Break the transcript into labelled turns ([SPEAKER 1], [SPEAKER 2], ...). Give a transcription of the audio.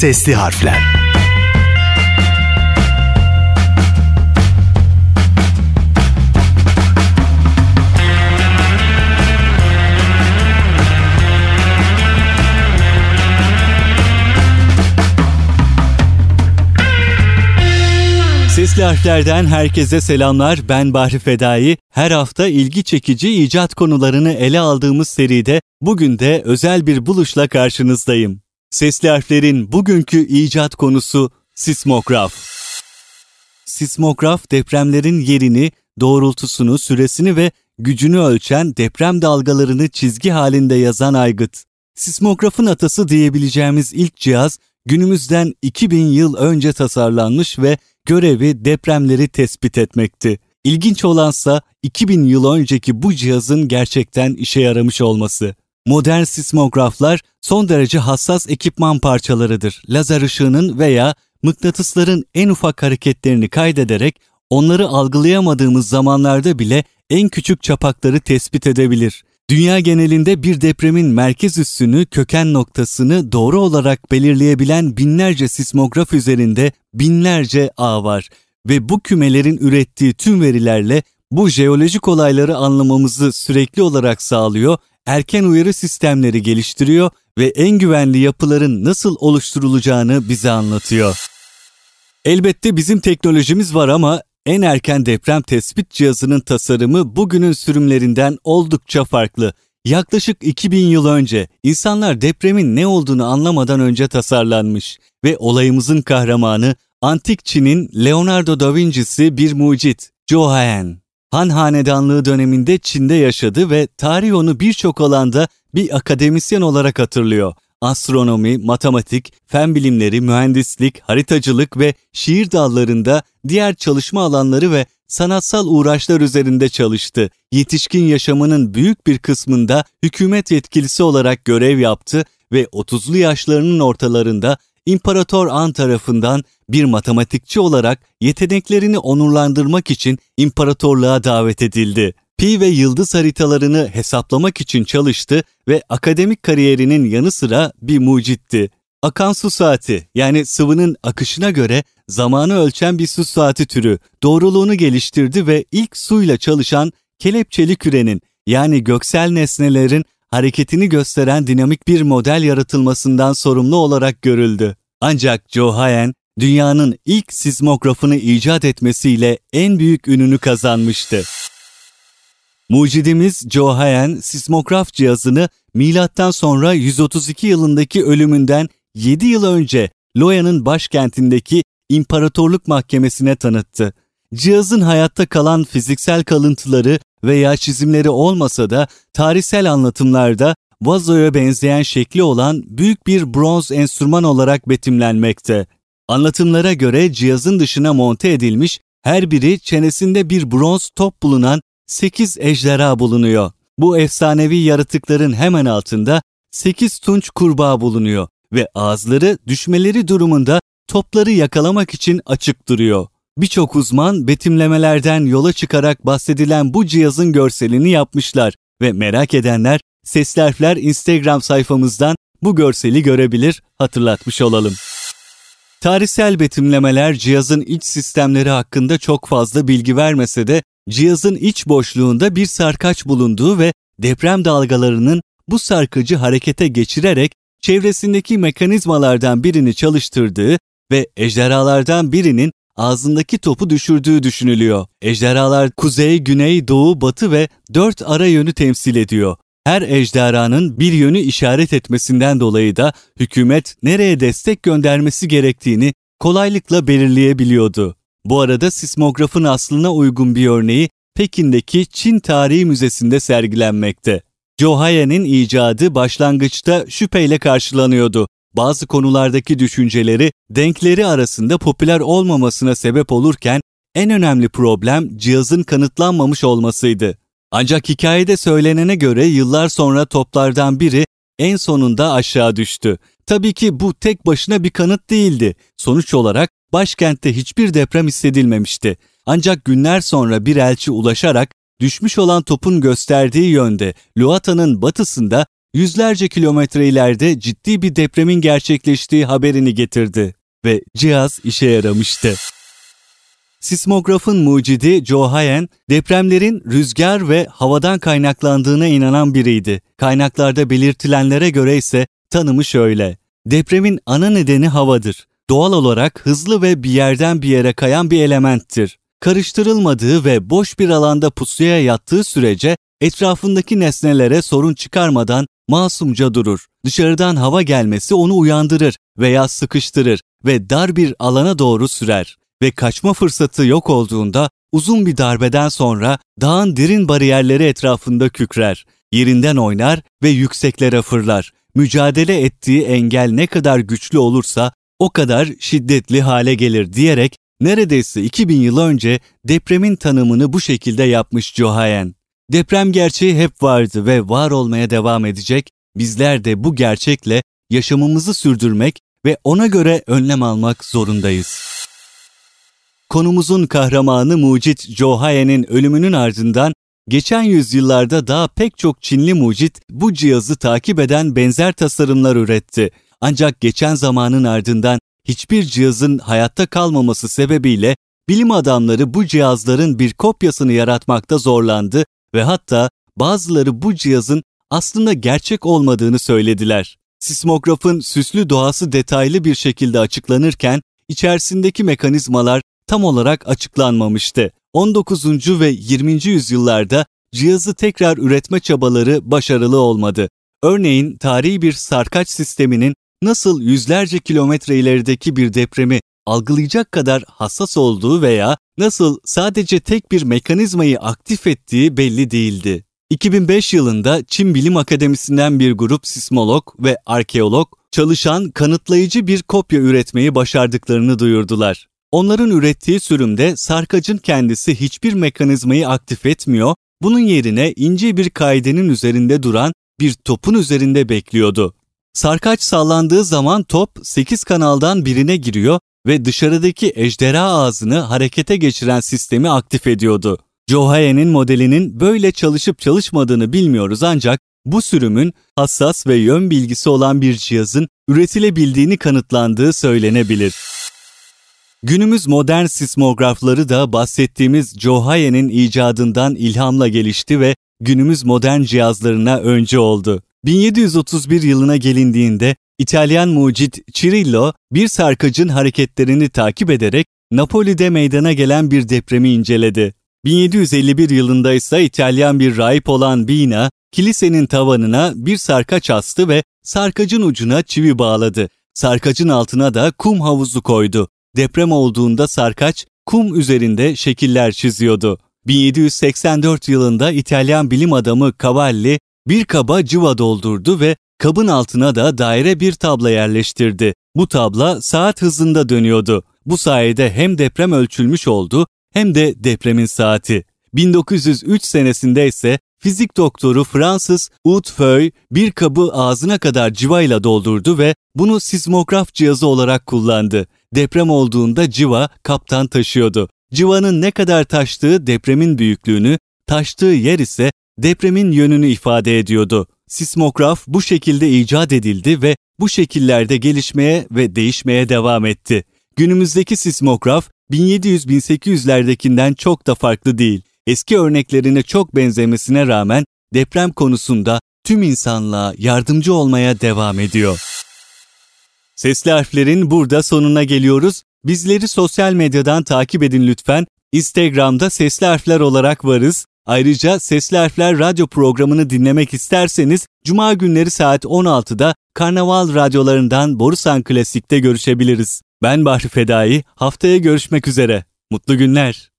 [SPEAKER 1] Sesli harfler. Sesli harflerden herkese selamlar. Ben Bahri Fedai. Her hafta ilgi çekici icat konularını ele aldığımız seride bugün de özel bir buluşla karşınızdayım. Sesli harflerin bugünkü icat konusu sismograf. Sismograf depremlerin yerini, doğrultusunu, süresini ve gücünü ölçen deprem dalgalarını çizgi halinde yazan aygıt. Sismografın atası diyebileceğimiz ilk cihaz günümüzden 2000 yıl önce tasarlanmış ve görevi depremleri tespit etmekti. İlginç olansa 2000 yıl önceki bu cihazın gerçekten işe yaramış olması. Modern sismograflar son derece hassas ekipman parçalarıdır. Lazer ışığının veya mıknatısların en ufak hareketlerini kaydederek onları algılayamadığımız zamanlarda bile en küçük çapakları tespit edebilir. Dünya genelinde bir depremin merkez üssünü, köken noktasını doğru olarak belirleyebilen binlerce sismograf üzerinde binlerce ağ var ve bu kümelerin ürettiği tüm verilerle bu jeolojik olayları anlamamızı sürekli olarak sağlıyor, erken uyarı sistemleri geliştiriyor ve en güvenli yapıların nasıl oluşturulacağını bize anlatıyor. Elbette bizim teknolojimiz var ama en erken deprem tespit cihazının tasarımı bugünün sürümlerinden oldukça farklı. Yaklaşık 2000 yıl önce insanlar depremin ne olduğunu anlamadan önce tasarlanmış ve olayımızın kahramanı antik Çin'in Leonardo da Vinci'si bir mucit, Hayan. Han Hanedanlığı döneminde Çin'de yaşadı ve tarih onu birçok alanda bir akademisyen olarak hatırlıyor astronomi, matematik, fen bilimleri, mühendislik, haritacılık ve şiir dallarında diğer çalışma alanları ve sanatsal uğraşlar üzerinde çalıştı. Yetişkin yaşamının büyük bir kısmında hükümet yetkilisi olarak görev yaptı ve 30'lu yaşlarının ortalarında İmparator An tarafından bir matematikçi olarak yeteneklerini onurlandırmak için imparatorluğa davet edildi pi ve yıldız haritalarını hesaplamak için çalıştı ve akademik kariyerinin yanı sıra bir mucitti. Akan su saati yani sıvının akışına göre zamanı ölçen bir su saati türü doğruluğunu geliştirdi ve ilk suyla çalışan kelepçeli kürenin yani göksel nesnelerin hareketini gösteren dinamik bir model yaratılmasından sorumlu olarak görüldü. Ancak Joe Hayen, dünyanın ilk sismografını icat etmesiyle en büyük ününü kazanmıştı. Mucidimiz Joe Hayen sismograf cihazını milattan sonra 132 yılındaki ölümünden 7 yıl önce Loya'nın başkentindeki İmparatorluk Mahkemesi'ne tanıttı. Cihazın hayatta kalan fiziksel kalıntıları veya çizimleri olmasa da tarihsel anlatımlarda vazoya benzeyen şekli olan büyük bir bronz enstrüman olarak betimlenmekte. Anlatımlara göre cihazın dışına monte edilmiş her biri çenesinde bir bronz top bulunan 8 ejderha bulunuyor. Bu efsanevi yaratıkların hemen altında 8 tunç kurbağa bulunuyor ve ağızları düşmeleri durumunda topları yakalamak için açık duruyor. Birçok uzman betimlemelerden yola çıkarak bahsedilen bu cihazın görselini yapmışlar ve merak edenler Sesli Harfler Instagram sayfamızdan bu görseli görebilir, hatırlatmış olalım. Tarihsel betimlemeler cihazın iç sistemleri hakkında çok fazla bilgi vermese de cihazın iç boşluğunda bir sarkaç bulunduğu ve deprem dalgalarının bu sarkacı harekete geçirerek çevresindeki mekanizmalardan birini çalıştırdığı ve ejderhalardan birinin ağzındaki topu düşürdüğü düşünülüyor. Ejderhalar kuzey, güney, doğu, batı ve dört ara yönü temsil ediyor. Her ejderhanın bir yönü işaret etmesinden dolayı da hükümet nereye destek göndermesi gerektiğini kolaylıkla belirleyebiliyordu. Bu arada sismografın aslına uygun bir örneği Pekin'deki Çin Tarihi Müzesi'nde sergilenmekte. Johaye'nin icadı başlangıçta şüpheyle karşılanıyordu. Bazı konulardaki düşünceleri denkleri arasında popüler olmamasına sebep olurken en önemli problem cihazın kanıtlanmamış olmasıydı. Ancak hikayede söylenene göre yıllar sonra toplardan biri en sonunda aşağı düştü. Tabii ki bu tek başına bir kanıt değildi. Sonuç olarak başkentte hiçbir deprem hissedilmemişti. Ancak günler sonra bir elçi ulaşarak düşmüş olan topun gösterdiği yönde Luata'nın batısında yüzlerce kilometre ileride ciddi bir depremin gerçekleştiği haberini getirdi ve cihaz işe yaramıştı. Sismografın mucidi Joe Hayen, depremlerin rüzgar ve havadan kaynaklandığına inanan biriydi. Kaynaklarda belirtilenlere göre ise tanımı şöyle. Depremin ana nedeni havadır. Doğal olarak hızlı ve bir yerden bir yere kayan bir elementtir. Karıştırılmadığı ve boş bir alanda pusuya yattığı sürece etrafındaki nesnelere sorun çıkarmadan masumca durur. Dışarıdan hava gelmesi onu uyandırır veya sıkıştırır ve dar bir alana doğru sürer ve kaçma fırsatı yok olduğunda uzun bir darbeden sonra dağın derin bariyerleri etrafında kükrer, yerinden oynar ve yükseklere fırlar. Mücadele ettiği engel ne kadar güçlü olursa o kadar şiddetli hale gelir diyerek neredeyse 2000 yıl önce depremin tanımını bu şekilde yapmış Johayen. Deprem gerçeği hep vardı ve var olmaya devam edecek. Bizler de bu gerçekle yaşamımızı sürdürmek ve ona göre önlem almak zorundayız. Konumuzun kahramanı mucit Joe Hayen'in ölümünün ardından geçen yüzyıllarda daha pek çok Çinli mucit bu cihazı takip eden benzer tasarımlar üretti. Ancak geçen zamanın ardından hiçbir cihazın hayatta kalmaması sebebiyle bilim adamları bu cihazların bir kopyasını yaratmakta zorlandı ve hatta bazıları bu cihazın aslında gerçek olmadığını söylediler. Sismografın süslü doğası detaylı bir şekilde açıklanırken içerisindeki mekanizmalar tam olarak açıklanmamıştı. 19. ve 20. yüzyıllarda cihazı tekrar üretme çabaları başarılı olmadı. Örneğin tarihi bir sarkaç sisteminin nasıl yüzlerce kilometre ilerideki bir depremi algılayacak kadar hassas olduğu veya nasıl sadece tek bir mekanizmayı aktif ettiği belli değildi. 2005 yılında Çin Bilim Akademisi'nden bir grup sismolog ve arkeolog çalışan kanıtlayıcı bir kopya üretmeyi başardıklarını duyurdular. Onların ürettiği sürümde sarkacın kendisi hiçbir mekanizmayı aktif etmiyor, bunun yerine ince bir kaidenin üzerinde duran bir topun üzerinde bekliyordu. Sarkaç sallandığı zaman top 8 kanaldan birine giriyor ve dışarıdaki ejderha ağzını harekete geçiren sistemi aktif ediyordu. Johaye'nin modelinin böyle çalışıp çalışmadığını bilmiyoruz ancak bu sürümün hassas ve yön bilgisi olan bir cihazın üretilebildiğini kanıtlandığı söylenebilir. Günümüz modern sismografları da bahsettiğimiz Johaye'nin icadından ilhamla gelişti ve günümüz modern cihazlarına önce oldu. 1731 yılına gelindiğinde İtalyan mucit Cirillo bir sarkacın hareketlerini takip ederek Napoli'de meydana gelen bir depremi inceledi. 1751 yılında ise İtalyan bir rahip olan Bina, kilisenin tavanına bir sarkaç astı ve sarkacın ucuna çivi bağladı. Sarkacın altına da kum havuzu koydu. Deprem olduğunda sarkaç kum üzerinde şekiller çiziyordu. 1784 yılında İtalyan bilim adamı Cavalli bir kaba cıva doldurdu ve kabın altına da daire bir tabla yerleştirdi. Bu tabla saat hızında dönüyordu. Bu sayede hem deprem ölçülmüş oldu hem de depremin saati. 1903 senesinde ise fizik doktoru Francis Utfeuille bir kabı ağzına kadar civayla doldurdu ve bunu sismograf cihazı olarak kullandı. Deprem olduğunda civa kaptan taşıyordu. Civanın ne kadar taştığı depremin büyüklüğünü, taştığı yer ise depremin yönünü ifade ediyordu. Sismograf bu şekilde icat edildi ve bu şekillerde gelişmeye ve değişmeye devam etti. Günümüzdeki sismograf 1700-1800'lerdekinden çok da farklı değil. Eski örneklerine çok benzemesine rağmen deprem konusunda tüm insanlığa yardımcı olmaya devam ediyor. Sesli harflerin burada sonuna geliyoruz. Bizleri sosyal medyadan takip edin lütfen. Instagram'da sesli harfler olarak varız. Ayrıca Sesli Harfler radyo programını dinlemek isterseniz Cuma günleri saat 16'da Karnaval radyolarından Borusan Klasik'te görüşebiliriz. Ben Bahri Fedai, haftaya görüşmek üzere. Mutlu günler.